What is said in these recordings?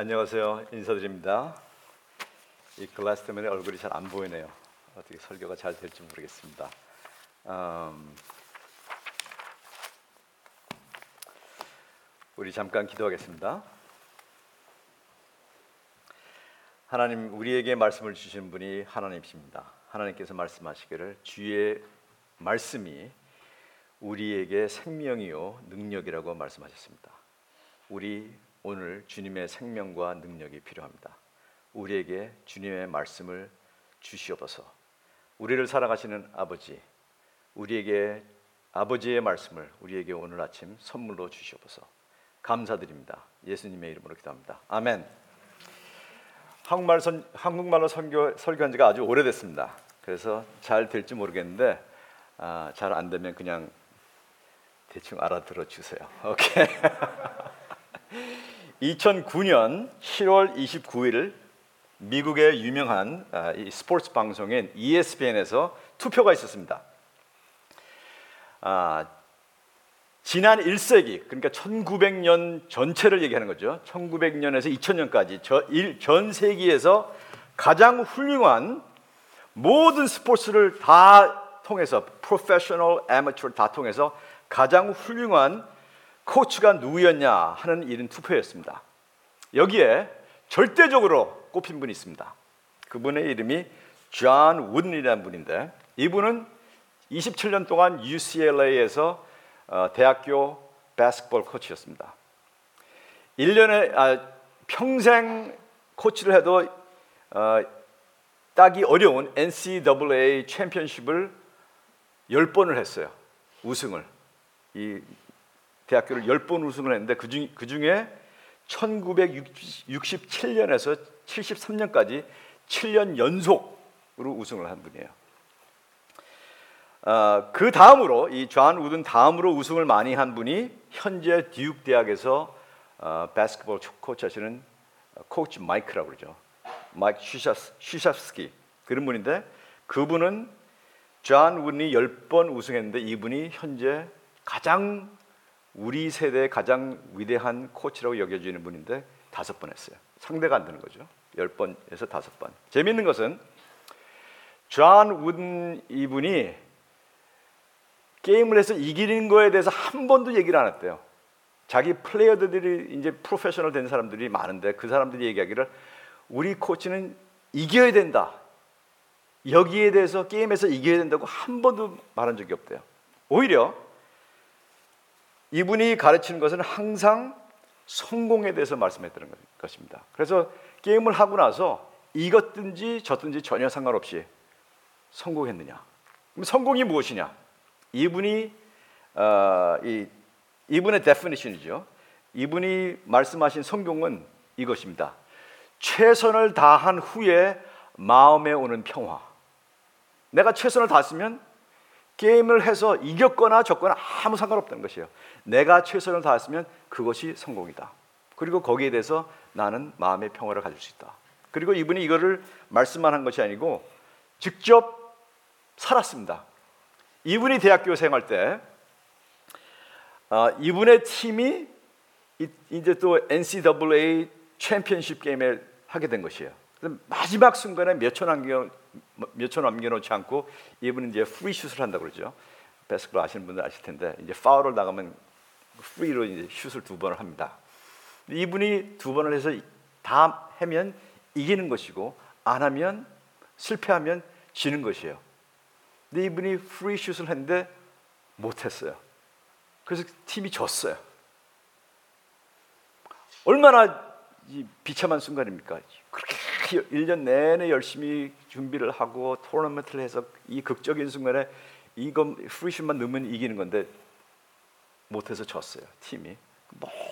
안녕하세요. 인사드립니다. 이 글라스 때문에 얼굴이 잘 안 보이네요. 어떻게 설교가 잘 될지 모르겠습니다. 음, 우리 잠깐 기도하겠습니다. 하나님 우리에게 말씀을 주시는 분이 하나님이십니다. 하나님께서 말씀하시기를 주의 말씀이 우리에게 생명이요 능력이라고 말씀하셨습니다. 우리 오늘 주님의 생명과 능력이 필요합니다. 우리에게 주님의 말씀을 주시옵소서. 우리를 사랑하시는 아버지, 우리에게 아버지의 말씀을 우리에게 오늘 아침 선물로 주시옵소서. 감사드립니다. 예수님의 이름으로 기도합니다. 아멘. 한국말 선, 한국말로 선교, 설교한 지가 아주 오래됐습니다. 그래서 잘 될지 모르겠는데 아, 잘 안 되면 그냥 대충 알아들어 주세요. 오케이. 2009년 10월 29일 미국의 유명한 아, 스포츠 방송인 ESPN에서 투표가 있었습니다. 아, 지난 1세기 그러니까 1900년 전체를 얘기하는 거죠. 1900년에서 2000년까지 저 일, 전 세계에서 가장 훌륭한 모든 스포츠를 다 통해서 프로페셔널, 아마추어 다 통해서 가장 훌륭한 코치가 누구였냐 하는 이런 투표였습니다. 여기에 절대적으로 꼽힌 분이 있습니다. 그분의 이름이 존 우든이라는 분인데 이분은 27년 동안 UCLA에서 어, 대학교 바스켓볼 코치였습니다. 1년에 아, 평생 코치를 해도 어, 따기 어려운 NCAA 챔피언십을 10번을 했어요. 우승을. 이 대학교를 10번 우승을 했는데 그중, 그중에 1967년에서 73년까지 7년 연속으로 우승을 한 분이에요. 어, 그 다음으로 이존 우든 다음으로 우승을 많이 한 분이 현재 듀크 대학에서 어, 바스켓볼 코치 하시는 코치 마이크라고 그러죠. 마이크 슈셉스키 그런 분인데 그분은 존 우든이 10번 우승했는데 이분이 현재 가장 우리 세대 가장 위대한 코치라고 여겨지는 분인데 다섯 번 했어요. 상대가 안 되는 거죠. 열 번에서 다섯 번. 재미있는 것은 존 우든 이분이 게임을 해서 이기는 거에 대해서 한 번도 얘기를 안 했대요. 자기 플레이어들이 이제 프로페셔널 된 사람들이 많은데 그 사람들이 얘기하기를 우리 코치는 이겨야 된다. 여기에 대해서 게임에서 이겨야 된다고 한 번도 말한 적이 없대요. 오히려 이분이 가르치는 것은 항상 성공에 대해서 말씀했다는 것입니다. 그래서 게임을 하고 나서 이겼든지 졌든지 전혀 상관없이 성공했느냐? 그럼 성공이 무엇이냐? 이분이 어, 이 이분의 definition이죠. 이분이 말씀하신 성공은 이것입니다. 최선을 다한 후에 마음에 오는 평화. 내가 최선을 다했으면 게임을 해서 이겼거나 졌거나 아무 상관없다는 것이에요. 내가 최선을 다했으면 그것이 성공이다. 그리고 거기에 대해서 나는 마음의 평화를 가질 수 있다. 그리고 이분이 이거를 말씀만 한 것이 아니고 직접 살았습니다. 이분이 대학교 생활 때 어, 이분의 팀이 이제 또 NCAA 챔피언십 게임을 하게 된 것이에요. 마지막 순간에 몇초 남겨 몇초 남겨놓지 않고 이분은 이제 free 슛을 한다고 그러죠. basketball 아시는 분들 아실 텐데 이제 파울을 나가면 free로 이제 슛을 두 번을 합니다. 이분이 두 번을 해서 다 하면 이기는 것이고 안 하면 실패하면 지는 것이에요. 근데 이분이 free 슛을 했는데 못했어요. 그래서 팀이 졌어요. 얼마나 비참한 순간입니까? 그렇게 1년 내내 열심히 준비를 하고 토너먼트를 해서 이 극적인 순간에 이거 free 슛만 넣으면 이기는 건데 못해서 졌어요 팀이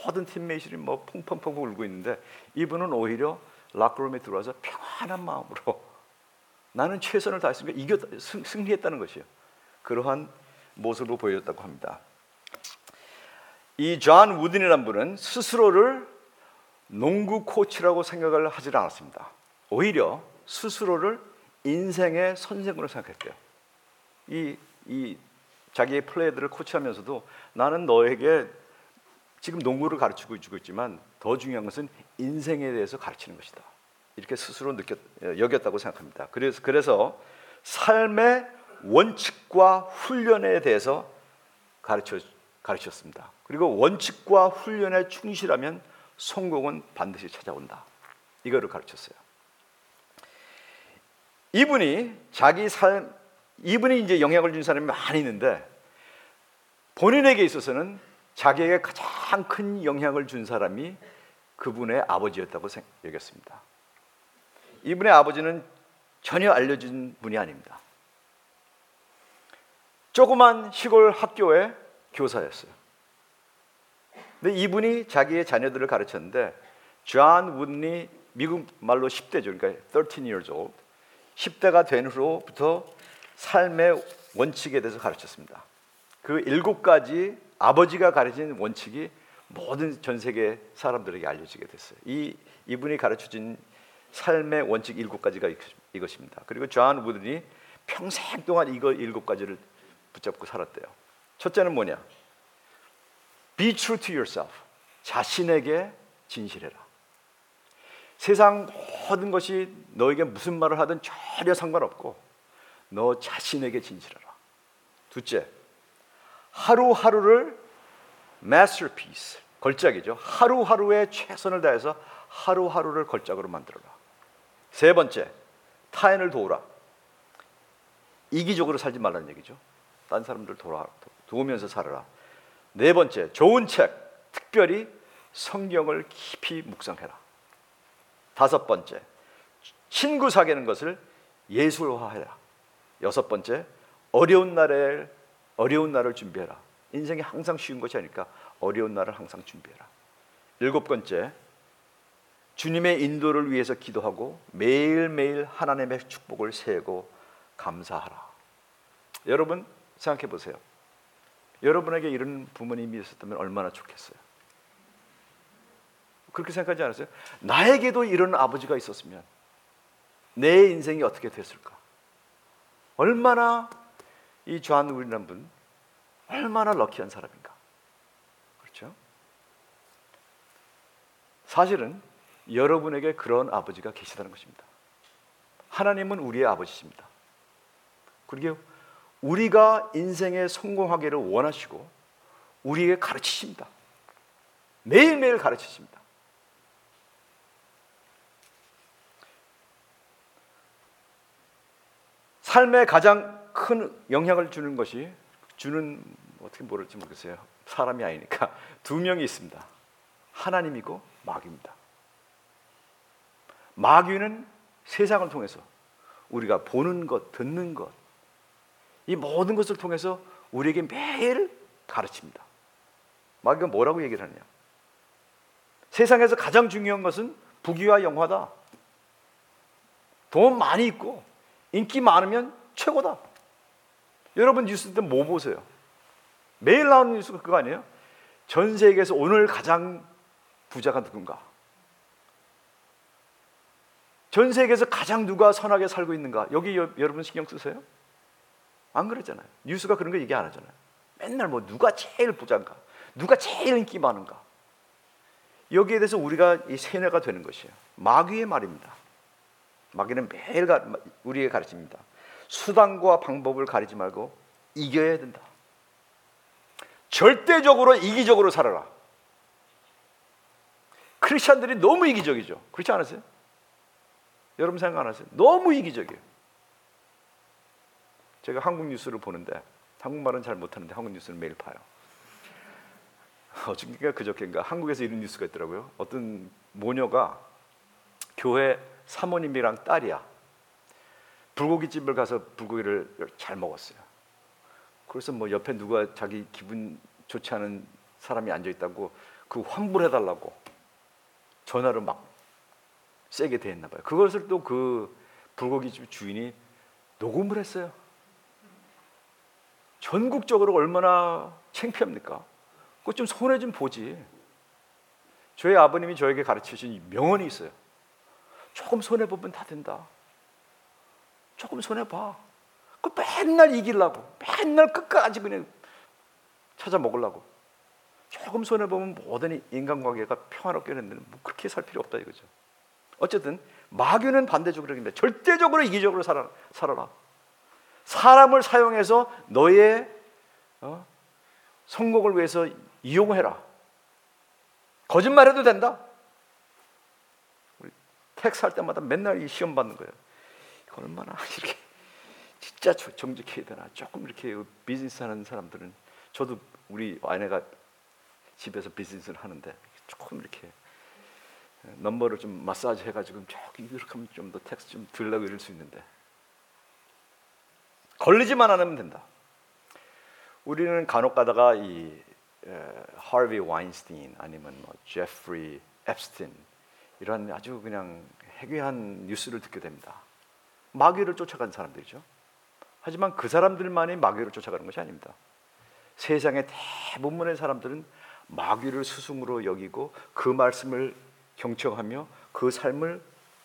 모든 teammate들이 뭐 퐁퐁퐁 울고 있는데 이분은 오히려 locker room에 들어와서 평안한 마음으로 나는 최선을 다했으니까 이겼 승리했다는 것이에요. 그러한 모습으로 보여줬다고 합니다. 이 존 우든이라는 분은 스스로를 농구 코치라고 생각을 하지 않았습니다. 오히려 스스로를 인생의 선생으로 생각했대요. 이, 이 자기의 player들을 코치하면서도 나는 너에게 지금 농구를 가르치고 주고 있지만 더 중요한 것은 인생에 대해서 가르치는 것이다. 이렇게 스스로 느꼈 여겼다고 생각합니다. 그래서 그래서 삶의 원칙과 훈련에 대해서 가르쳐 가르쳤습니다. 그리고 원칙과 훈련에 충실하면 성공은 반드시 찾아온다. 이거를 가르쳤어요. 이분이 자기 삶 이분이 이제 영향을 준 사람이 많이 있는데 본인에게 있어서는 자기에게 가장 큰 영향을 준 사람이 그분의 아버지였다고 여겼습니다. 이분의 아버지는 전혀 알려진 분이 아닙니다. 조그만 시골 학교의 교사였어요. 근데 이분이 자기의 자녀들을 가르쳤는데 존 우든이 미국 말로 10대죠. 그러니까 13 years old. 10대가 된 후로부터 삶의 원칙에 대해서 가르쳤습니다. 그 일곱 가지 아버지가 가르친 원칙이 모든 전 세계 사람들에게 알려지게 됐어요. 이 이분이 가르쳐준 삶의 원칙 일곱 가지가 이것입니다. 그리고 존 우든이 평생 동안 이거 일곱 가지를 붙잡고 살았대요. 첫째는 뭐냐? Be true to yourself. 자신에게 진실해라. 세상 모든 것이 너에게 무슨 말을 하든 전혀 상관없고 너 자신에게 진실하라. 둘째, 하루하루를 masterpiece, 걸작이죠. 하루하루에 최선을 다해서 하루하루를 걸작으로 만들어라. 세 번째, 타인을 도우라. 이기적으로 살지 말라는 얘기죠. 딴 사람들 도와, 도우면서 살아라. 네 번째, 좋은 책, 특별히 성경을 깊이 묵상해라. 다섯 번째, 친구 사귀는 것을 예술화해라. 여섯 번째, 어려운 날에 어려운 날을 준비해라. 인생이 항상 쉬운 것이 아니까 어려운 날을 항상 준비해라. 일곱 번째, 주님의 인도를 위해서 기도하고 매일매일 하나님의 축복을 세고 감사하라. 여러분 생각해 보세요. 여러분에게 이런 부모님이 있었다면 얼마나 좋겠어요. 그렇게 생각하지 않았어요? 나에게도 이런 아버지가 있었으면 내 인생이 어떻게 됐을까? 얼마나 이 조한 우리라는 분 얼마나 럭키한 사람인가? 그렇죠? 사실은 여러분에게 그런 아버지가 계시다는 것입니다. 하나님은 우리의 아버지십니다. 그리고 우리가 인생에 성공하기를 원하시고 우리에게 가르치십니다. 매일매일 가르치십니다. 삶에 가장 큰 영향을 주는 것이 주는 어떻게 모를지 모르겠어요. 사람이 아니니까 두 명이 있습니다. 하나님이고 마귀입니다. 마귀는 세상을 통해서 우리가 보는 것, 듣는 것, 이 모든 것을 통해서 우리에게 매일 가르칩니다. 마귀가 뭐라고 얘기를 하냐? 세상에서 가장 중요한 것은 부귀와 영화다. 돈 많이 있고 인기 많으면 최고다. 여러분 뉴스 때 뭐 보세요? 매일 나오는 뉴스가 그거 아니에요? 전 세계에서 오늘 가장 부자가 누군가? 전 세계에서 가장 누가 선하게 살고 있는가? 여기 여, 러분 신경 쓰세요? 안 그러잖아요. 뉴스가 그런 거 얘기 안 하잖아요. 맨날 뭐 누가 제일 부자인가? 누가 제일 인기 많은가? 여기에 대해서 우리가 이 세뇌가 되는 것이에요. 마귀의 말입니다. 마귀는 매일 우리에게 가르칩니다. 수단과 방법을 가리지 말고 이겨야 된다. 절대적으로 이기적으로 살아라. 크리스천들이 너무 이기적이죠. 그렇지 않으세요? 여러분 생각 안 하세요? 너무 이기적이에요. 제가 한국 뉴스를 보는데 한국말은 잘 못하는데 한국 뉴스를 매일 봐요. 어저께가 그저께인가 한국에서 이런 뉴스가 있더라고요. 어떤 모녀가 교회 사모님이랑 딸이야. 불고기집을 가서 불고기를 잘 먹었어요. 그래서 뭐 옆에 누가 자기 기분 좋지 않은 사람이 앉아 있다고 그 환불해 달라고 전화를 막 세게 대했나 봐요. 그것을 또 그 불고기집 주인이 녹음을 했어요. 전국적으로 얼마나 창피합니까? 그거 좀 손해 좀 보지. 저희 아버님이 저에게 가르치신 명언이 있어요. 조금 손해 보면 다 된다. 조금 손해 봐. 그 맨날 이기려고, 맨날 끝까지 그냥 찾아 먹으려고. 조금 손해 보면 모든 인간관계가 평화롭게 되는데 뭐 그렇게 살 필요 없다 이거죠. 어쨌든 마귀는 반대적으로 입니다 절대적으로 이기적으로 살아, 살아라. 사람을 사용해서 너의 어? 성공을 위해서 이용해라. 거짓말해도 된다. tax 할 때마다 맨날 이 시험 받는 거예요. 얼마나 이렇게 진짜 정직해야 되나. 조금 이렇게 비즈니스 하는 사람들은 저도 우리 아내가 집에서 비즈니스를 하는데 조금 이렇게 넘버를 좀 마사지 해가지고 조금 이렇게 하면 좀 더 tax 좀 덜라고 이럴 수 있는데 걸리지만 않으면 된다. 우리는 간혹 가다가 이 하비 와인스틴 아니면 뭐 제프리 앱스틴 이런 아주 그냥 해괴한 뉴스를 듣게 됩니다. 마귀를 쫓아간 사람들이죠. 하지만 그 사람들만이 마귀를 쫓아가는 것이 아닙니다. 세상의 대부분의 사람들은 마귀를 스승으로 여기고 그 말씀을 경청하며 그 삶을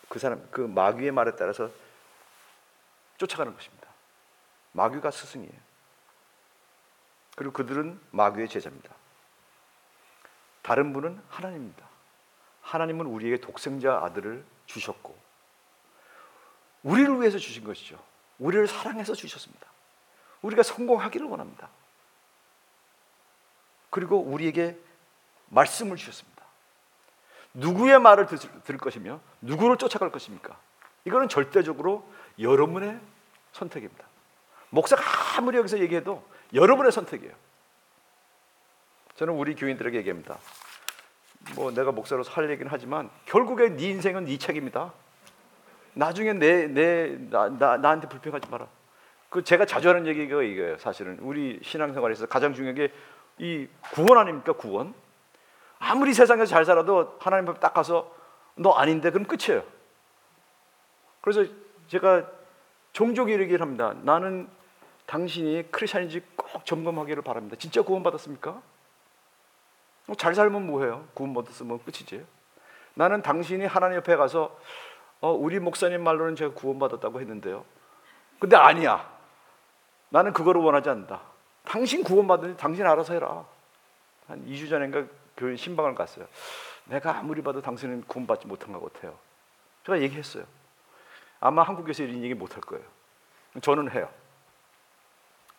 그 사람 그 마귀의 말에 따라서 쫓아가는 것입니다. 마귀가 스승이에요. 그리고 그들은 마귀의 제자입니다. 다른 분은 하나님입니다. 하나님은 우리에게 독생자 아들을 주셨고 우리를 위해서 주신 것이죠. 우리를 사랑해서 주셨습니다. 우리가 성공하기를 원합니다. 그리고 우리에게 말씀을 주셨습니다. 누구의 말을 들, 것이며 누구를 쫓아갈 것입니까? 이거는 절대적으로 여러분의 선택입니다. 목사가 아무리 여기서 얘기해도 여러분의 선택이에요. 저는 우리 교인들에게 얘기합니다. 뭐 내가 목사로 살 얘기는 하지만 결국에 네 인생은 네 책입니다. 나중에 내내 나, 나, 나한테 불평하지 마라. 그 제가 자주 하는 얘기가 이거예요. 사실은 우리 신앙생활에서 가장 중요한 게 이 구원 아닙니까? 구원. 아무리 세상에서 잘 살아도 하나님 앞에 딱 가서 너 아닌데 그럼 끝이에요. 그래서 제가 종종 이렇게 합니다. 나는 당신이 크리스천인지 꼭 점검하기를 바랍니다. 진짜 구원받았습니까? 뭐잘 살면 뭐해요? 구원 받았으면 끝이지. 나는 당신이 하나님 옆에 가서 어, 우리 목사님 말로는 제가 구원받았다고 했는데요. 근데 아니야. 나는 그거를 원하지 않는다. 당신 구원받으니 당신 알아서 해라. 한 2주 전인가 교회 신방을 갔어요. 내가 아무리 봐도 당신은 구원받지 못한 것 같아요. 제가 얘기했어요. 아마 한국에서 이런 얘기 못할 거예요. 저는 해요.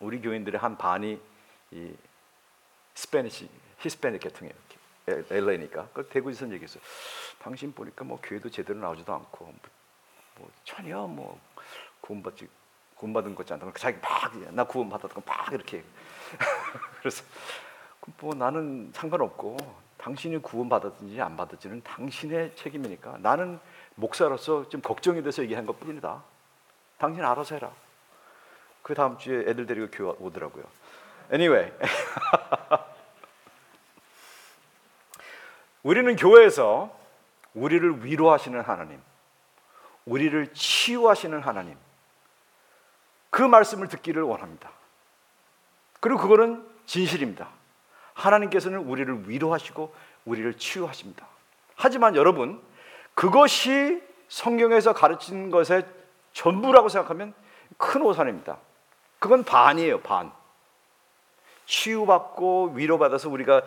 우리 교인들의 한 반이 이 스페니시, 히스패닉 계통이에요. LA니까. 그 대구에서 얘기했어요. 당신 보니까 뭐 교회도 제대로 나오지도 않고 뭐, 뭐 전혀 뭐 구원받지 구원받은 것지 않다. 자기 막 나 구원받았다. 막 이렇게. 그래서 뭐 나는 상관없고 당신이 구원받았든지 안 받았지는 당신의 책임이니까 나는 목사로서 좀 걱정이 돼서 얘기한 것 뿐이다. 당신 알아서 해라. 그 다음 주에 애들 데리고 교회 오더라고요. Anyway. 우리는 교회에서 우리를 위로하시는 하나님, 우리를 치유하시는 하나님, 그 말씀을 듣기를 원합니다. 그리고 그거는 진실입니다. 하나님께서는 우리를 위로하시고 우리를 치유하십니다. 하지만 여러분, 그것이 성경에서 가르치는 것의 전부라고 생각하면 큰 오산입니다. 그건 반이에요, 반. 치유받고 위로받아서 우리가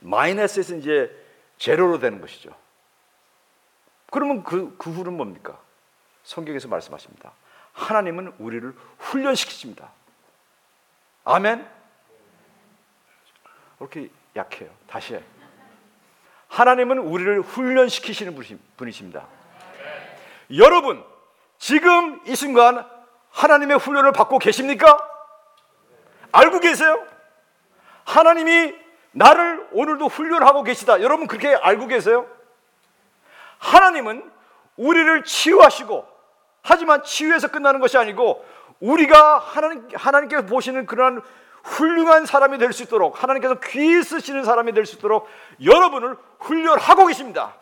마이너스에서 이제 제로로 되는 것이죠. 그러면 그, 그 후는 뭡니까? 성경에서 말씀하십니다. 하나님은 우리를 훈련시키십니다. 아멘? 이렇게 약해요. 다시 해. 하나님은 우리를 훈련시키시는 분이십니다. 여러분, 지금 이 순간 하나님의 훈련을 받고 계십니까? 알고 계세요? 하나님이 나를 오늘도 훈련하고 계시다. 여러분 그렇게 알고 계세요? 하나님은 우리를 치유하시고 하지만 치유해서 끝나는 것이 아니고 우리가 하나님 하나님께서 보시는 그러한 훌륭한 사람이 될 수 있도록 하나님께서 귀 쓰시는 사람이 될 수 있도록 여러분을 훈련하고 계십니다.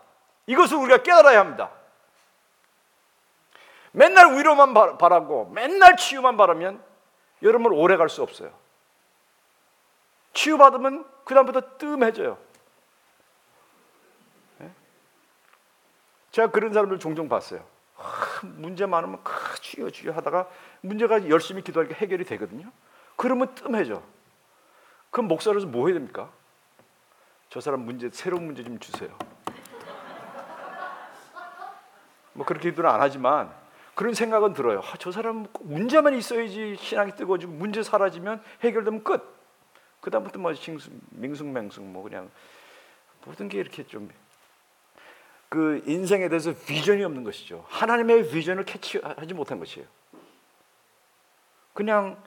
이것을 우리가 깨달아야 합니다. 맨날 위로만 바라고 맨날 치유만 바라면 여러분 오래 갈 수 없어요. 치유받으면 그다음부터 뜸해져요. 네? 제가 그런 사람들 종종 봤어요. 문제 많으면 치유 치유 하다가 문제가 열심히 기도하니까 해결이 되거든요. 그러면 뜸해져. 그럼 목사로서 뭐 해야 됩니까? 저 사람 문제 새로운 문제 좀 주세요. 뭐 그렇게 기도는 안 하지만 그런 생각은 들어요. 아, 저 사람 문제만 있어야지 신앙이 뜨거워지고 문제 사라지면 해결되면 끝. 그 다음부터 뭐 밍숭맹숭 뭐 그냥 모든 게 이렇게 좀 그 인생에 대해서 비전이 없는 것이죠. 하나님의 비전을 캐치하지 못한 것이에요. 그냥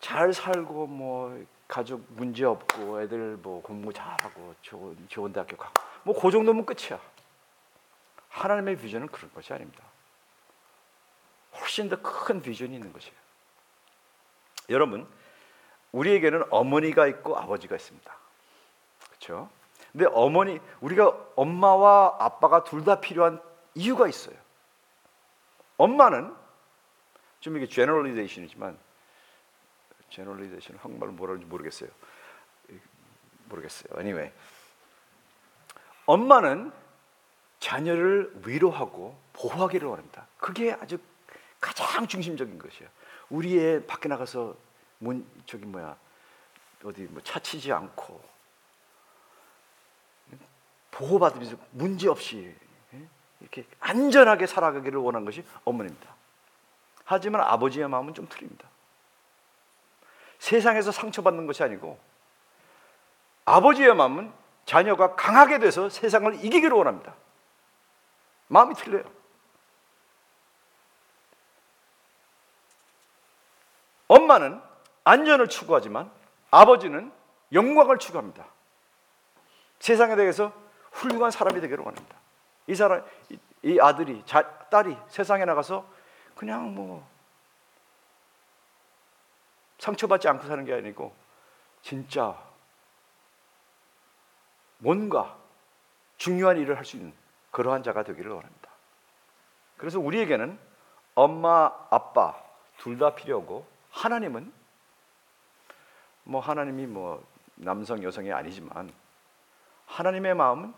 잘 살고 뭐 가족 문제 없고 애들 뭐 공부 잘하고 좋은 좋은 대학교 가고 뭐 그 정도면 끝이야. 하나님의 비전은 그런 것이 아닙니다. 훨씬 더 큰 비전이 있는 것이에요. 여러분, 우리에게는 어머니가 있고 아버지가 있습니다. 그렇죠? 근데 어머니 우리가 엄마와 아빠가 둘 다 필요한 이유가 있어요. 엄마는 좀 이게 제너럴리제이션이지만 제너럴리제이션 한국말로 뭐라는지 모르겠어요. 모르겠어요. anyway. 엄마는 자녀를 위로하고 보호하기를 원합니다. 그게 아주 가장 중심적인 것이에요. 우리의 밖에 나가서 문 저기 뭐야 어디 뭐 차치지 않고 보호받으면서 문제 없이 예? 이렇게 안전하게 살아가기를 원한 것이 어머니입니다. 하지만 아버지의 마음은 좀 틀립니다. 세상에서 상처받는 것이 아니고 아버지의 마음은 자녀가 강하게 돼서 세상을 이기기를 원합니다. 마음이 틀려요. 엄마는 안전을 추구하지만 아버지는 영광을 추구합니다. 세상에 대해서 훌륭한 사람이 되기를 원합니다. 이 사람, 이 아들이, 자, 딸이 세상에 나가서 그냥 뭐 상처받지 않고 사는 게 아니고 진짜 뭔가 중요한 일을 할 수 있는 그러한 자가 되기를 원합니다. 그래서 우리에게는 엄마, 아빠 둘 다 필요하고 하나님은 뭐 하나님이 뭐 남성 여성이 아니지만 하나님의 마음은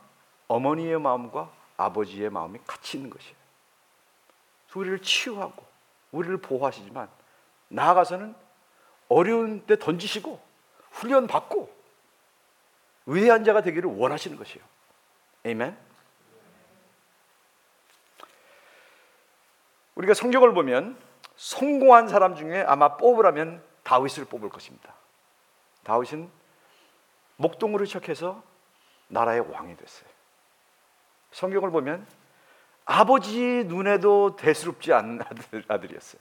어머니의 마음과 아버지의 마음이 같이 있는 것이에요. 우리를 치유하고 우리를 보호하시지만 나아가서는 어려운 데 던지시고 훈련 받고 위대한 자가 되기를 원하시는 것이에요. 아멘. 우리가 성경을 보면 성공한 사람 중에 아마 뽑으라면 다윗을 뽑을 것입니다. 다윗은 목동으로 시작해서 나라의 왕이 됐어요. 성경을 보면 아버지 눈에도 대수롭지 않은 아들, 이었어요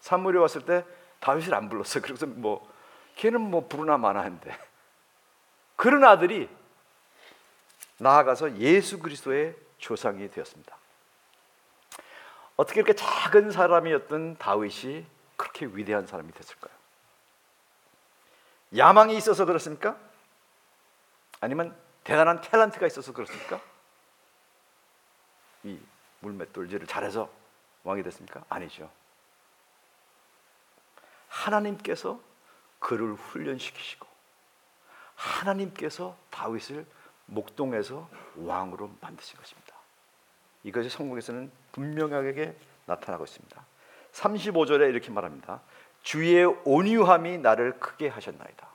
사무엘이 왔을 때 다윗을 안 불렀어요. 그래서 뭐 걔는 뭐 부르나 마나 한데 그런 아들이 나아가서 예수 그리스도의 조상이 되었습니다. 어떻게 이렇게 작은 사람이었던 다윗이 그렇게 위대한 사람이 됐을까요? 야망이 있어서 그렇습니까? 아니면 대단한 탤런트가 있어서 그렇습니까? 이 물맷돌질을 잘해서 왕이 됐습니까? 아니죠. 하나님께서 그를 훈련시키시고 하나님께서 다윗을 목동에서 왕으로 만드신 것입니다. 이것이 성경에서는 분명하게 나타나고 있습니다. 35절에 이렇게 말합니다. 주의 온유함이 나를 크게 하셨나이다.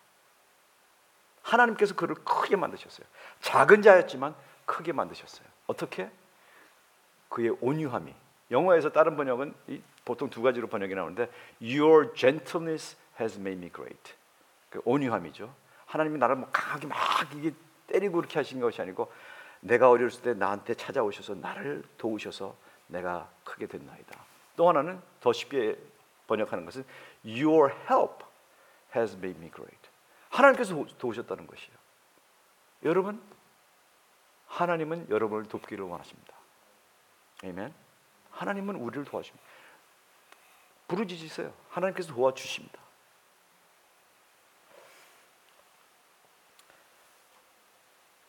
하나님께서 그를 크게 만드셨어요. 작은 자였지만 크게 만드셨어요. 어떻게? 그의 온유함이. 영어에서 다른 번역은 보통 두 가지로 번역이 나오는데 Your gentleness has made me great. 그 온유함이죠. 하나님이 나를 뭐 강하게 막 이게 때리고 그렇게 하신 것이 아니고 내가 어렸을 때 나한테 찾아오셔서 나를 도우셔서 내가 크게 됐나이다. 또 하나는 더 쉽게 번역하는 것은 Your help has made me great. 하나님께서 도우셨다는 것이에요. 여러분, 하나님은 여러분을 돕기를 원하십니다. 아멘. 하나님은 우리를 도와줍니다. 부르짖으세요. 하나님께서 도와주십니다.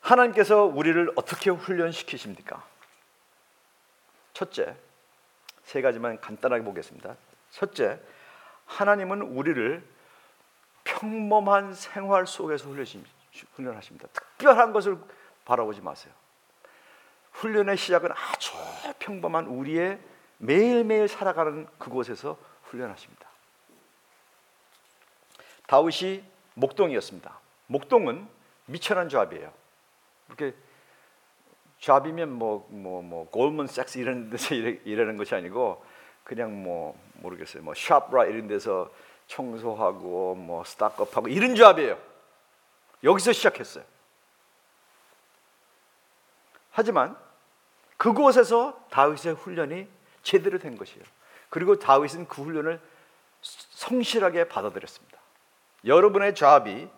하나님께서 우리를 어떻게 훈련시키십니까? 첫째, 세 가지만 간단하게 보겠습니다. 첫째, 하나님은 우리를 평범한 생활 속에서 훈련하십니다. 특별한 것을 바라보지 마세요. 훈련의 시작은 아주 평범한 우리의 매일매일 살아가는 그곳에서 훈련하십니다. 다윗이 목동이었습니다. 목동은 미천한 잡이에요. 이렇게 잡이면 뭐 뭐뭐 골먼삭스 이런 데서 일하는 것이 아니고 그냥 뭐 모르겠어요. 뭐 샵라 이런 데서 청소하고 뭐 스타크업하고 이런 잡이에요. 여기서 시작했어요. 하지만 그곳에서 다윗의 훈련이 제대로 된 것이에요. 그리고 다윗은 그 훈련을 성실하게 받아들였습니다. 여러분의 잡이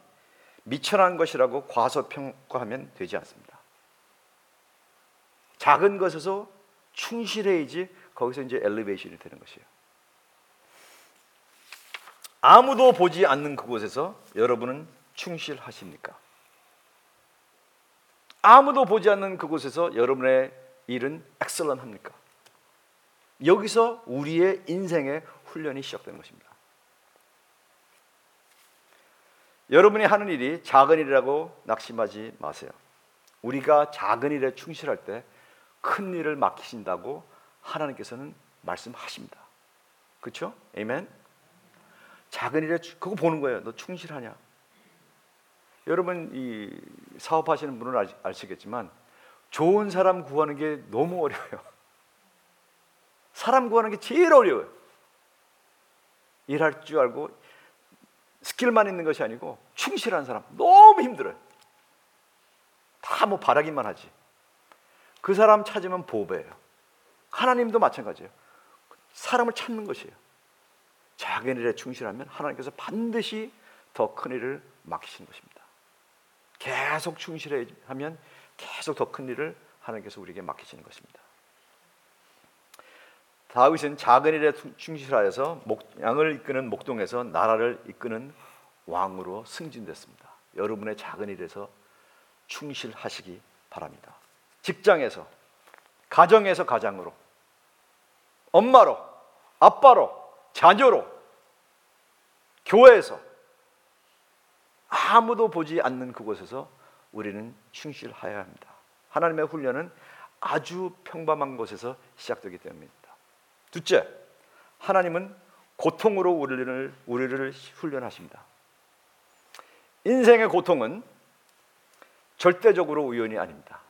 미천한 것이라고 과소평가하면 되지 않습니다. 작은 것에서 충실해야지 거기서 이제 엘리베이션이 되는 것이에요. 아무도 보지 않는 그곳에서 여러분은 충실하십니까? 아무도 보지 않는 그곳에서 여러분의 일은 엑셀런합니까? 여기서 우리의 인생의 훈련이 시작되는 것입니다. 여러분이 하는 일이 작은 일이라고 낙심하지 마세요. 우리가 작은 일에 충실할 때 큰 일을 맡기신다고 하나님께서는 말씀하십니다. 그렇죠? 아멘. 작은 일에 그거 보는 거예요. 너 충실하냐? 여러분 이 사업하시는 분은 아시겠지만 좋은 사람 구하는 게 너무 어려워요. 사람 구하는 게 제일 어려워요. 일할 줄 알고 스킬만 있는 것이 아니고 충실한 사람 너무 힘들어요. 다 뭐 바라기만 하지. 그 사람 찾으면 보배예요. 하나님도 마찬가지예요. 사람을 찾는 것이에요. 작은 일에 충실하면 하나님께서 반드시 더 큰 일을 맡기시는 것입니다. 계속 충실하면 계속 더 큰 일을 하나님께서 우리에게 맡기시는 것입니다. 다윗은 작은 일에 충실하여서 양을 이끄는 목동에서 나라를 이끄는 왕으로 승진됐습니다. 여러분의 작은 일에서 충실하시기 바랍니다. 직장에서, 가정에서 가장으로, 엄마로, 아빠로, 자녀로, 교회에서 아무도 보지 않는 그곳에서 우리는 충실해야 합니다. 하나님의 훈련은 아주 평범한 곳에서 시작되기 때문입니다. 둘째, 하나님은 고통으로 우리를, 우리를 훈련하십니다. 인생의 고통은 절대적으로 우연이 아닙니다.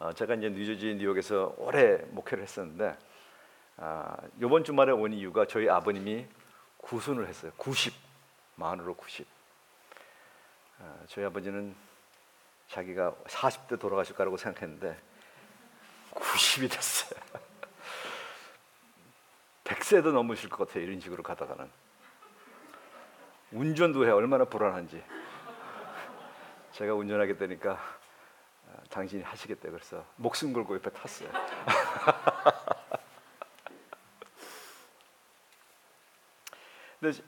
어, 제가 이제 뉴저지 뉴욕에서 오래 목회를 했었는데 아, 이번 주말에 온 이유가 저희 아버님이 구순을 했어요. 90 만으로 90. 아, 저희 아버지는 자기가 40대 돌아가실 거라고 생각했는데 90이 됐어요. 100세도 넘으실 것 같아요. 이런 식으로 가다가는. 운전도 해 얼마나 불안한지. 제가 운전하게 되니까 어, 당신이 하시겠다 그래서 목숨 걸고 옆에 탔어요. 근데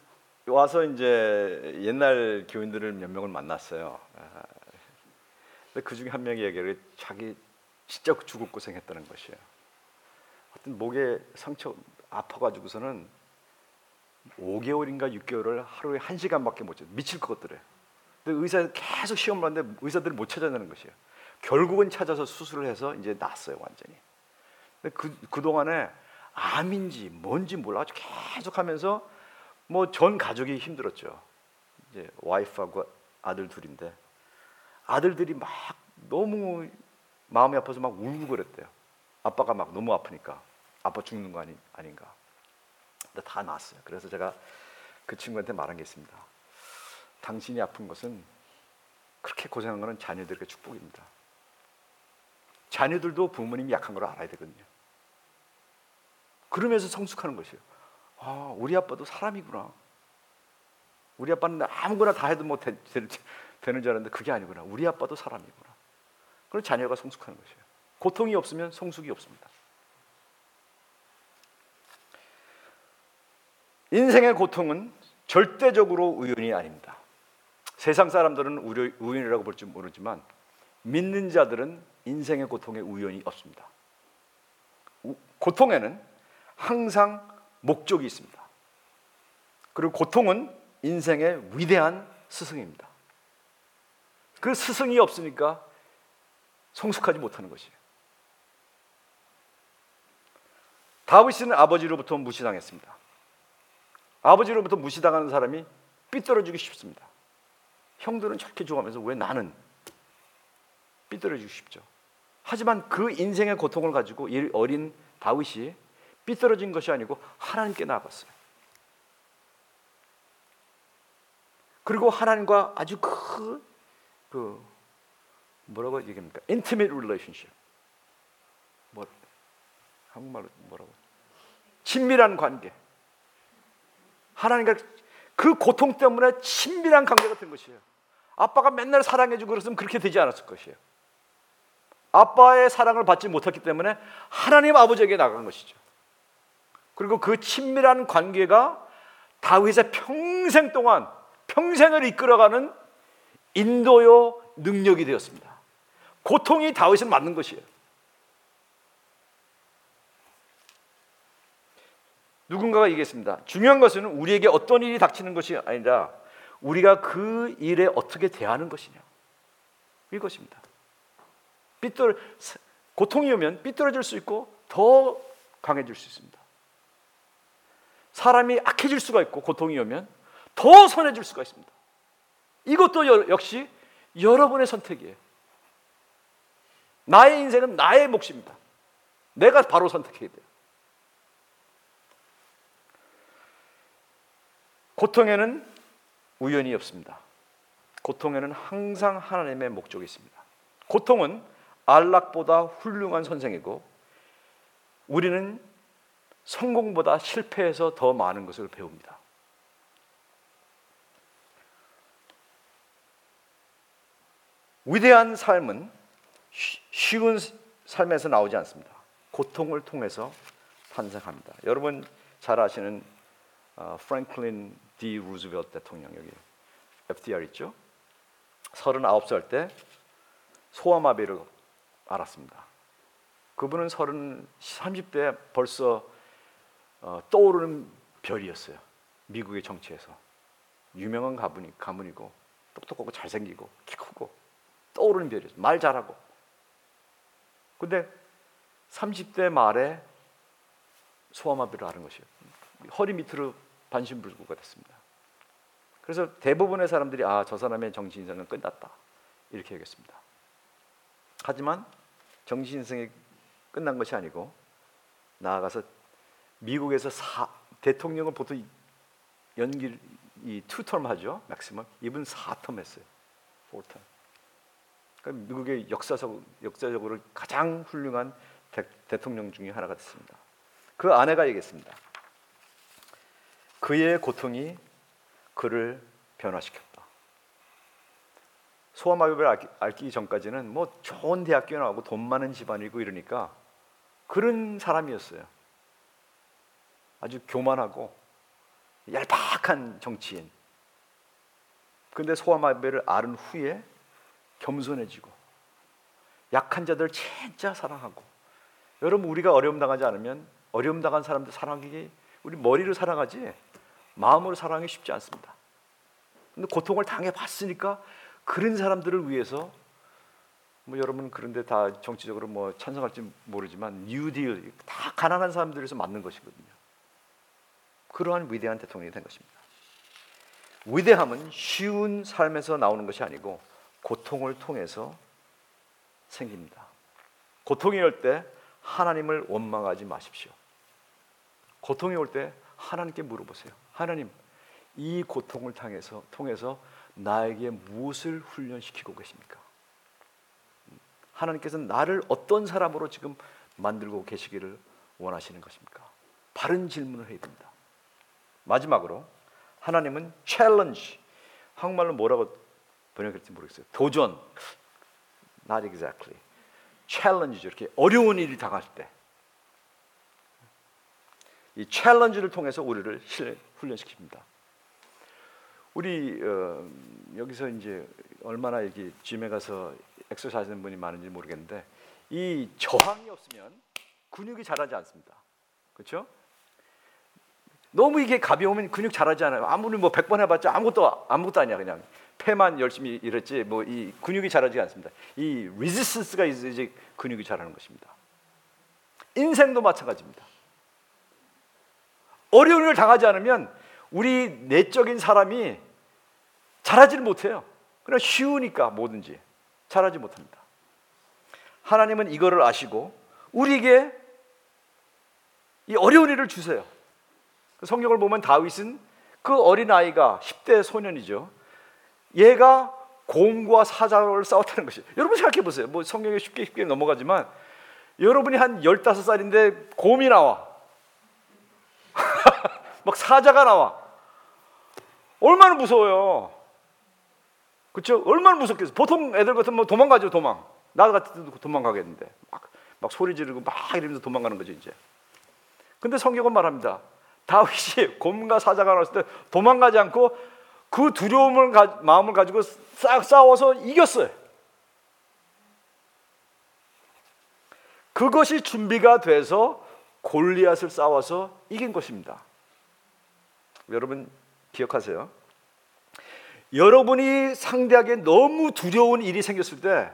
와서 이제 옛날 교인들을 몇 명을 만났어요. 아, 근데 그 중에 한 명이 얘기를 자기 진짜 죽을 고생했다는 것이에요. 하여튼 목에 상처 아파가지고서는 5개월인가 6개월을 하루에 1시간밖에 못 자. 미칠 것 같더래. 근데 의사 계속 시험을 하는데 의사들이 못 찾아내는 것이에요. 결국은 찾아서 수술을 해서 이제 났어요, 완전히. 근데 그, 그 동안에 암인지 뭔지 몰라 가지고 계속 하면서 뭐 전 가족이 힘들었죠. 이제 와이프하고 아들 둘인데 아들들이 막 너무 마음이 아파서 막 울고 그랬대요. 아빠가 막 너무 아프니까. 아빠 죽는 거 아니, 아닌가. 근데 다 나았어요. 그래서 제가 그 친구한테 말한 게 있습니다. 당신이 아픈 것은 그렇게 고생한 것은 자녀들에게 축복입니다. 자녀들도 부모님이 약한 걸 알아야 되거든요. 그러면서 성숙하는 것이에요. 아, 우리 아빠도 사람이구나. 우리 아빠는 아무거나 다 해도 뭐 되, 되, 되는 줄 알았는데 그게 아니구나. 우리 아빠도 사람이구나. 그럼 자녀가 성숙하는 것이에요. 고통이 없으면 성숙이 없습니다. 인생의 고통은 절대적으로 우연이 아닙니다. 세상 사람들은 우연이라고 볼지 모르지만 믿는 자들은 인생의 고통에 우연이 없습니다. 고통에는 항상 목적이 있습니다. 그리고 고통은 인생의 위대한 스승입니다. 그 스승이 없으니까 성숙하지 못하는 것이에요. 다윗은 아버지로부터 무시당했습니다. 아버지로부터 무시당하는 사람이 삐뚤어지기 쉽습니다. 형들은 저렇게 좋아하면서 왜 나는 삐뚤어지고 싶죠. 하지만 그 인생의 고통을 가지고 이 어린 다윗이 삐뚤어진 것이 아니고 하나님께 나아갔어요. 그리고 하나님과 아주 그, 그 뭐라고 얘기합니까? intimate relationship. 뭐 한국말로 뭐라고? 친밀한 관계. 하나님과 그 고통 때문에 친밀한 관계가 된 것이에요. 아빠가 맨날 사랑해주고 그랬으면 그렇게 되지 않았을 것이에요. 아빠의 사랑을 받지 못했기 때문에 하나님 아버지에게 나간 것이죠. 그리고 그 친밀한 관계가 다윗의 평생 동안 평생을 이끌어가는 인도요 능력이 되었습니다. 고통이 다윗을 맞는 것이에요. 누군가가 얘기했습니다. 중요한 것은 우리에게 어떤 일이 닥치는 것이 아니라 우리가 그 일에 어떻게 대하는 것이냐. 이것입니다. 삐뚤 고통이 오면 삐뚤어질 수 있고 더 강해질 수 있습니다. 사람이 악해질 수가 있고 고통이 오면 더 선해질 수가 있습니다. 이것도 역시 여러분의 선택이에요. 나의 인생은 나의 몫입니다. 내가 바로 선택해야 돼요. 고통에는 우연이 없습니다. 고통에는 항상 하나님의 목적이 있습니다. 고통은 안락보다 훌륭한 선생이고 우리는 성공보다 실패에서 더 많은 것을 배웁니다. 위대한 삶은 쉬운 삶에서 나오지 않습니다. 고통을 통해서 탄생합니다. 여러분 잘 아시는 어, 프랭클린 D 루즈벨트 대통령 여기 FDR 있죠? 39살 때 소아마비를 알았습니다. 그분은 30, 30대 벌써 어, 떠오르는 별이었어요. 미국의 정치에서. 유명한 가문이, 가문이고 똑똑하고 잘생기고 키 크고 떠오르는 별이었어요. 말 잘하고. 근데 30대 말에 소아마비를 앓은 것이에요. 허리 밑으로 반신불구가 됐습니다. 그래서 대부분의 사람들이 아, 저 사람의 정치 인생은 끝났다. 이렇게 얘기했습니다. 하지만 정치 인생이 끝난 것이 아니고 나아가서 미국에서 사, 대통령은 보통 연기 이 투텀 하죠. 맥시멈. 이분 4텀 했어요. 4텀. 그러니까 미국의 역사적 역사적으로 가장 훌륭한 대, 대통령 중에 하나가 됐습니다. 그 아내가 얘기했습니다. 그의 고통이 그를 변화시켰다. 소아마비를 앓기 전까지는 뭐 좋은 대학교 나오고 돈 많은 집안이고 이러니까 그런 사람이었어요. 아주 교만하고 얄팍한 정치인. 근데 소아마비를 앓은 후에 겸손해지고 약한 자들 진짜 사랑하고 여러분 우리가 어려움 당하지 않으면 어려움 당한 사람들 사랑하기 우리 머리로 사랑하지 마음으로 사랑하기 쉽지 않습니다. 근데 고통을 당해 봤으니까 그런 사람들을 위해서 뭐 여러분 그런데 다 정치적으로 뭐 찬성할지 모르지만 뉴딜 다 가난한 사람들에서 맞는 것이거든요. 그러한 위대한 대통령이 된 것입니다. 위대함은 쉬운 삶에서 나오는 것이 아니고 고통을 통해서 생깁니다. 고통이 올 때 하나님을 원망하지 마십시오. 고통이 올 때 하나님께 물어보세요. 하나님, 이 고통을 통해서 통해서 나에게 무엇을 훈련시키고 계십니까? 하나님께서 나를 어떤 사람으로 지금 만들고 계시기를 원하시는 것입니까? 바른 질문을 해야 됩니다. 마지막으로 하나님은 challenge 한국말로 뭐라고 번역할지 모르겠어요. 도전 not exactly challenge죠. 이렇게 어려운 일이 당할 때 이 challenge를 통해서 우리를 훈련시킵니다. 우리 어, 여기서 이제 얼마나 여기 짐에 가서 하는 분이 많은지 모르겠는데 이 저항이 없으면 근육이 자라지 않습니다. 그렇죠? 너무 이게 가벼우면 근육 자라지 않아요. 아무리 뭐 100번 해봤자 아무것도 아무것도 아니야 그냥 폐만 열심히 일했지 뭐 이 근육이 자라지 않습니다. 이 리지스턴스가 이제 근육이 자라는 것입니다. 인생도 마찬가지입니다. 어려움을 당하지 않으면 우리 내적인 사람이 자라지를 못해요. 그냥 쉬우니까 뭐든지 잘하지 못합니다. 하나님은 이거를 아시고 우리에게 이 어려운 일을 주세요. 그 성경을 보면 다윗은 그 어린 아이가 10대 소년이죠. 얘가 곰과 사자를 싸웠다는 것이. 여러분 생각해 보세요. 뭐 성경에 쉽게 쉽게 넘어가지만 여러분이 한 15살인데 곰이 나와. 막 사자가 나와. 얼마나 무서워요. 그렇죠? 얼마나 무섭겠어. 보통 애들 같으면 뭐 도망가죠, 도망. 나 같은 도망가겠는데. 막, 막 소리 지르고 막 이러면서 도망가는 거죠, 이제. 근데 성경은 말합니다. 다윗이 곰과 사자가 나왔을 때 도망가지 않고 그 두려움을 가, 마음을 가지고 싹 싸워서 이겼어요. 그것이 준비가 돼서 골리앗을 싸워서 이긴 것입니다. 여러분 기억하세요. 여러분이 상대하기에 너무 두려운 일이 생겼을 때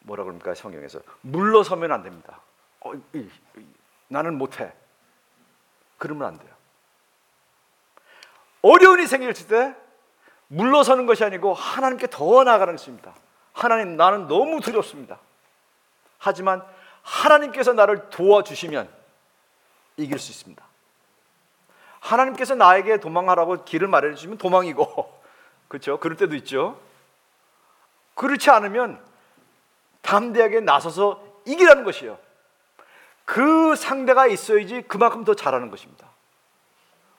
뭐라 그럽니까 성경에서 물러서면 안 됩니다. 어, 이, 이, 나는 못해. 그러면 안 돼요. 어려운 일이 생겼을 때 물러서는 것이 아니고 하나님께 더 나아가는 것입니다. 하나님 나는 너무 두렵습니다. 하지만 하나님께서 나를 도와주시면 이길 수 있습니다. 하나님께서 나에게 도망하라고 길을 마련해 주시면 도망이고 그렇죠? 그럴 때도 있죠. 그렇지 않으면 담대하게 나서서 이기라는 것이요. 그 상대가 있어야지 그만큼 더 잘하는 것입니다.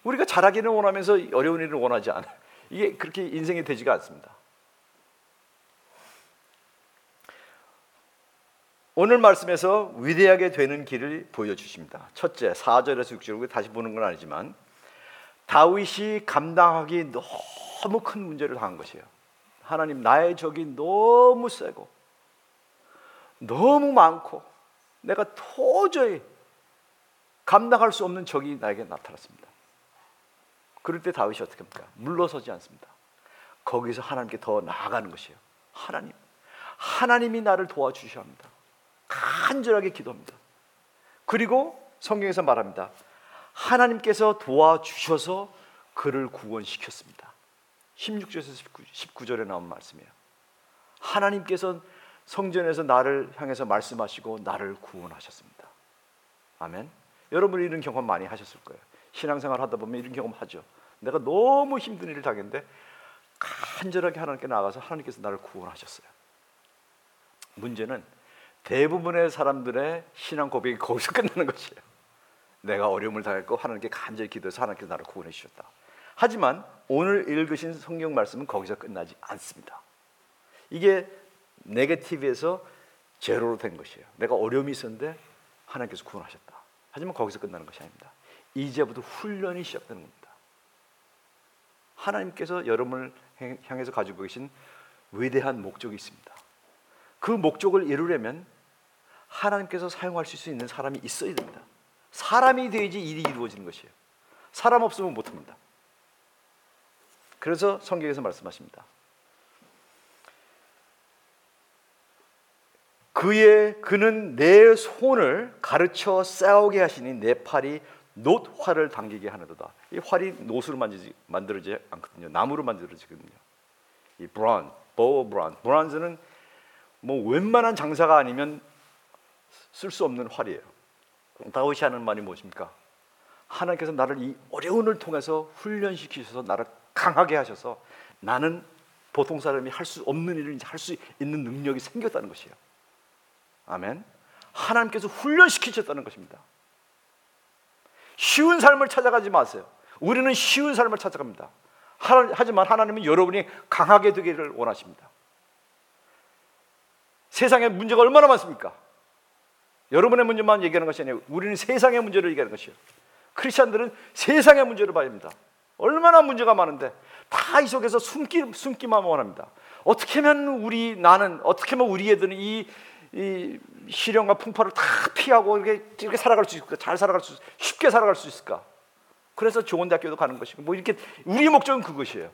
우리가 잘하기는 원하면서 어려운 일을 원하지 않아요. 이게 그렇게 인생이 되지가 않습니다. 오늘 말씀에서 위대하게 되는 길을 보여주십니다. 첫째, 4절에서 6절, 다시 보는 건 아니지만, 다윗이 감당하기 너무 큰 문제를 당한 것이에요. 하나님, 나의 적이 너무 세고, 너무 많고, 내가 도저히 감당할 수 없는 적이 나에게 나타났습니다. 그럴 때 다윗이 어떻게 합니까? 물러서지 않습니다. 거기서 하나님께 더 나아가는 것이에요. 하나님, 하나님이 나를 도와주셔야 합니다. 간절하게 기도합니다. 그리고 성경에서 말합니다. 하나님께서 도와주셔서 그를 구원시켰습니다. 16절에서 19, 절에 나온 말씀이에요. 하나님께서 성전에서 나를 향해서 말씀하시고 나를 구원하셨습니다. 아멘. 여러분 이런 경험 많이 하셨을 거예요. 신앙생활 하다 보면 이런 경험 하죠. 내가 너무 힘든 일을 당했는데 간절하게 하나님께 나가서 하나님께서 나를 구원하셨어요. 문제는 대부분의 사람들의 신앙 고백이 거기서 끝나는 것이에요. 내가 어려움을 당했고 하나님께 간절히 기도해서 하나님께서 나를 구원해 주셨다. 하지만 오늘 읽으신 성경 말씀은 거기서 끝나지 않습니다. 이게 네게티브에서 제로로 된 것이에요. 내가 어려움이 있었는데 하나님께서 구원하셨다. 하지만 거기서 끝나는 것이 아닙니다. 이제부터 훈련이 시작되는 겁니다. 하나님께서 여러분을 향해서 가지고 계신 위대한 목적이 있습니다. 그 목적을 이루려면 하나님께서 사용할 수 있는 사람이 있어야 됩니다. 사람이 되야지 일이 이루어지는 것이에요. 사람 없으면 못합니다. 그래서 성경에서 말씀하십니다. 그의 그는 내 손을 가르쳐 싸우게 하시니 내 팔이 놋 활을 당기게 하는도다. 이 활이 놋으로 만들지, 만들어지지 않거든요. 나무로 만들어지거든요. 이 브론, 보 브론, 브론즈는 뭐 웬만한 장사가 아니면 쓸 수 없는 활이에요. 다윗이 하는 말이 무엇입니까? 하나님께서 나를 이 어려움을 통해서 훈련시키셔서 나를 강하게 하셔서 나는 보통 사람이 할 수 없는 일을 할수 있는 능력이 생겼다는 것이에요. 아멘. 하나님께서 훈련시키셨다는 것입니다. 쉬운 삶을 찾아가지 마세요. 우리는 쉬운 삶을 찾아갑니다. 하지만 하나님은 여러분이 강하게 되기를 원하십니다. 세상에 문제가 얼마나 많습니까? 여러분의 문제만 얘기하는 것이 아니에요. 우리는 세상의 문제를 얘기하는 것이에요. 크리스천들은 세상의 문제를 봐야 합니다. 얼마나 문제가 많은데 다 이 속에서 숨기, 숨기만 원합니다. 어떻게 하면 우리 나는 어떻게 하면 우리 애들은 이, 이 시련과 풍파를 다 피하고 이렇게, 이렇게 살아갈 수 있을까? 잘 살아갈 수 쉽게 살아갈 수 있을까? 그래서 좋은 대학교도 가는 것이고 뭐 이렇게 우리의 목적은 그것이에요.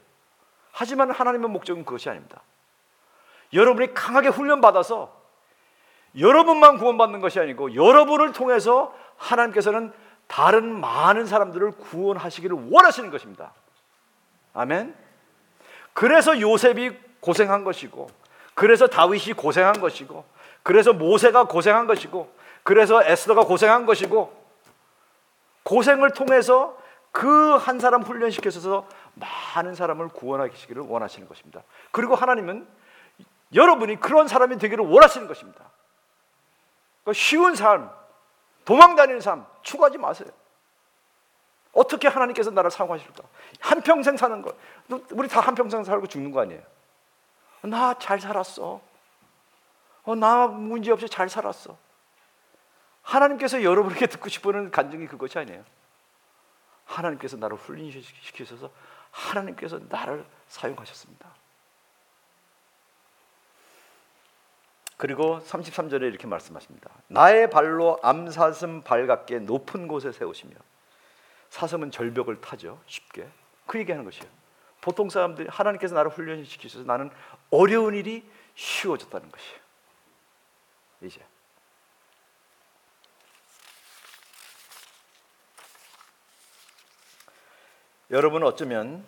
하지만 하나님의 목적은 그것이 아닙니다. 여러분이 강하게 훈련 받아서 여러분만 구원받는 것이 아니고 여러분을 통해서 하나님께서는 다른 많은 사람들을 구원하시기를 원하시는 것입니다. 아멘. 그래서 요셉이 고생한 것이고, 그래서 다윗이 고생한 것이고, 그래서 모세가 고생한 것이고, 그래서 에스더가 고생한 것이고, 고생을 통해서 그 한 사람 훈련시켜서 많은 사람을 구원하시기를 원하시는 것입니다. 그리고 하나님은 여러분이 그런 사람이 되기를 원하시는 것입니다. 그러니까 쉬운 삶, 도망 다니는 삶 추구하지 마세요. 어떻게 하나님께서 나를 사용하실까? 한 평생 사는 거. 우리 다 한 평생 살고 죽는 거 아니에요? 나 잘 살았어. 어, 나 문제 없이 잘 살았어. 하나님께서 여러분에게 듣고 싶은 간증이 그것이 아니에요. 하나님께서 나를 훈련시키셔서 하나님께서 나를 사용하셨습니다. 그리고 33절에 이렇게 말씀하십니다. 나의 발로 암사슴 발같게 높은 곳에 세우시며 사슴은 절벽을 타죠. 쉽게. 그 얘기하는 것이에요. 보통 사람들이 하나님께서 나를 훈련시키셔서 나는 어려운 일이 쉬워졌다는 것이에요. 이제 여러분은 어쩌면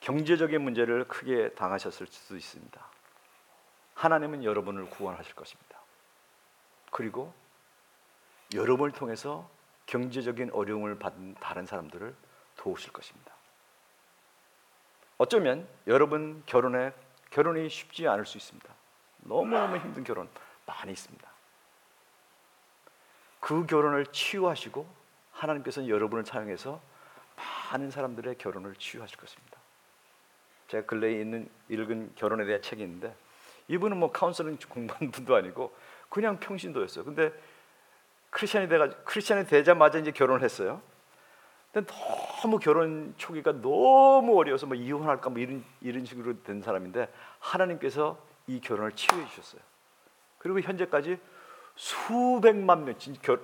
경제적인 문제를 크게 당하셨을 수도 있습니다. 하나님은 여러분을 구원하실 것입니다. 그리고 여러분을 통해서 경제적인 어려움을 받은 다른 사람들을 도우실 것입니다. 어쩌면 여러분 결혼에 결혼이 쉽지 않을 수 있습니다. 너무너무 힘든 결혼 많이 있습니다. 그 결혼을 치유하시고 하나님께서는 여러분을 사용해서 많은 사람들의 결혼을 치유하실 것입니다. 제가 근래에 있는 읽은 결혼에 대한 책이 있는데 이분은 뭐 카운슬링 공부한 분도 아니고 그냥 평신도였어요. 근데 크리스천이 돼가 크리스천이 되자마자 이제 결혼을 했어요. 근데 너무 결혼 초기가 너무 어려워서 뭐 이혼할까 뭐 이런 이런 식으로 된 사람인데 하나님께서 이 결혼을 치유해 주셨어요. 그리고 현재까지 수백만 명 진, 결,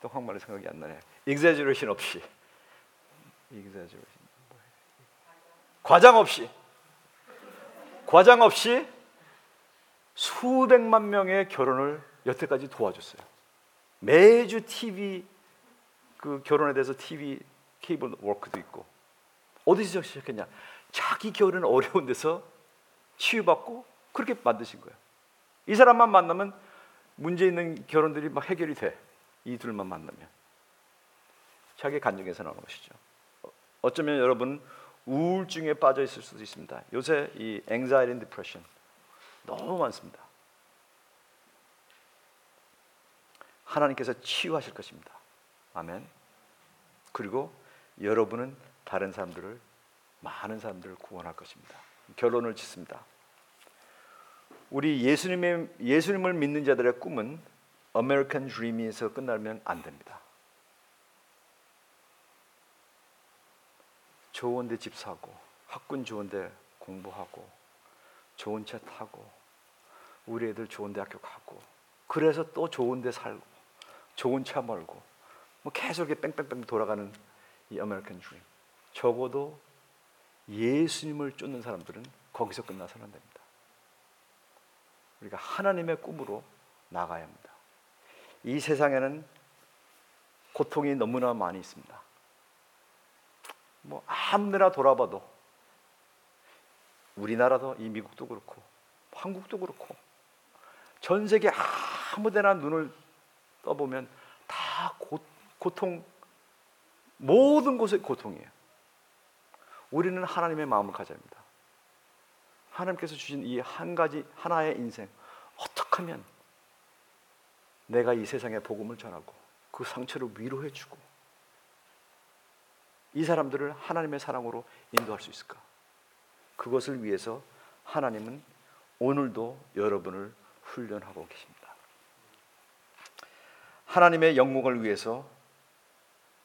또 한국말로 생각이 안 나네. exaggeration 없이, exaggeration 과장 없이, 과장 없이 수백만 명의 결혼을 여태까지 도와줬어요. 매주 TV 그 결혼에 대해서 TV 케이블 워크도 있고 어디서 시작했냐? 자기 결혼 어려운 데서 치유받고 그렇게 만드신 거예요. 이 사람만 만나면 문제 있는 결혼들이 막 해결이 돼. 이 둘만 만나면 자기 간증에서 나오는 것이죠. 어쩌면 여러분 우울증에 빠져 있을 수도 있습니다. 요새 이 anxiety and depression 너무 많습니다. 하나님께서 치유하실 것입니다. 아멘. 그리고 여러분은 다른 사람들을 많은 사람들을 구원할 것입니다. 결론을 짓습니다. 우리 예수님의 예수님을 믿는 자들의 꿈은 아메리칸 드림에서 끝나면 안 됩니다. 좋은데 집 사고 학군 좋은데 공부하고 좋은 차 타고 우리 애들 좋은 대학교 가고 그래서 또 좋은 데 살고 좋은 차 몰고 뭐 계속 이렇게 뺑뺑뺑 돌아가는 이 아메리칸 드림 적어도 예수님을 쫓는 사람들은 거기서 끝나서는 안 됩니다. 우리가 하나님의 꿈으로 나가야 합니다. 이 세상에는 고통이 너무나 많이 있습니다. 뭐 아무데나 돌아봐도 우리나라도 이 미국도 그렇고 한국도 그렇고 전 세계 아무데나 눈을 떠보면 다 고, 고통 모든 곳에 고통이에요. 우리는 하나님의 마음을 가져야 합니다. 하나님께서 주신 이 한 가지 하나의 인생 어떻게 하면 내가 이 세상에 복음을 전하고 그 상처를 위로해 주고 이 사람들을 하나님의 사랑으로 인도할 수 있을까? 그것을 위해서 하나님은 오늘도 여러분을 훈련하고 계십니다. 하나님의 영광을 위해서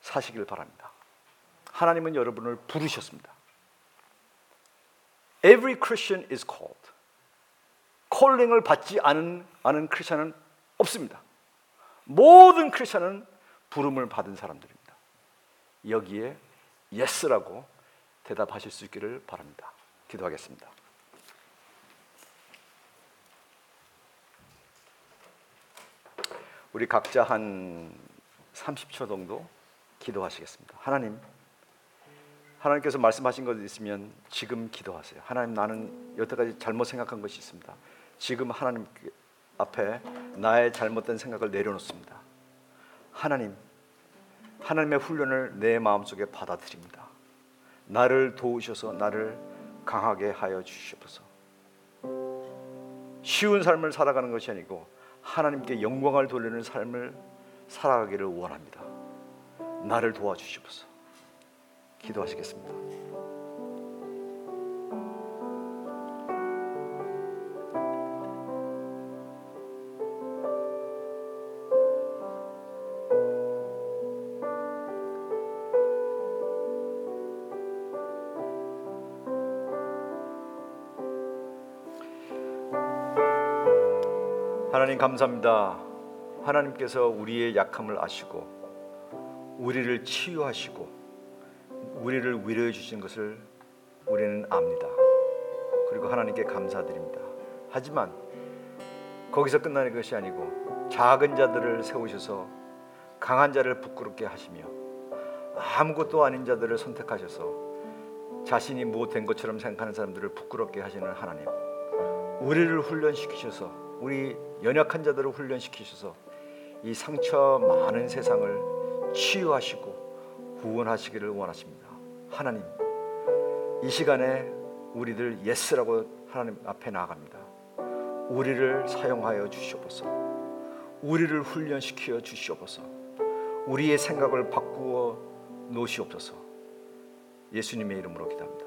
사시길 바랍니다. 하나님은 여러분을 부르셨습니다. Every Christian is called. 콜링을 받지 않은, 않은 크리스천은 없습니다. 모든 크리스천은 부름을 받은 사람들입니다. 여기에 yes라고 대답하실 수 있기를 바랍니다. 기도하겠습니다. 우리 각자 한 30초 정도 기도하시겠습니다. 하나님, 하나님께서 말씀하신 것 있으면 지금 기도하세요. 하나님 나는 여태까지 잘못 생각한 것이 있습니다. 지금 하나님 앞에 나의 잘못된 생각을 내려놓습니다. 하나님, 하나님의 훈련을 내 마음속에 받아들입니다. 나를 도우셔서 나를 강하게 하여 주시옵소서. 쉬운 삶을 살아가는 것이 아니고 하나님께 영광을 돌리는 삶을 살아가기를 원합니다. 나를 도와주시옵소서. 기도하시겠습니다. 하나님 감사합니다. 하나님께서 우리의 약함을 아시고 우리를 치유하시고 우리를 위로해 주신 것을 우리는 압니다. 그리고 하나님께 감사드립니다. 하지만 거기서 끝나는 것이 아니고 작은 자들을 세우셔서 강한 자를 부끄럽게 하시며 아무것도 아닌 자들을 선택하셔서 자신이 못된 것처럼 생각하는 사람들을 부끄럽게 하시는 하나님. 우리를 훈련시키셔서 우리 연약한 자들을 훈련시키셔서 이 상처 많은 세상을 치유하시고 구원하시기를 원하십니다. 하나님, 이 시간에 우리들 yes라고 하나님 앞에 나아갑니다. 우리를 사용하여 주시옵소서. 우리를 훈련시켜 주시옵소서. 우리의 생각을 바꾸어 놓으시옵소서. 예수님의 이름으로 기도합니다.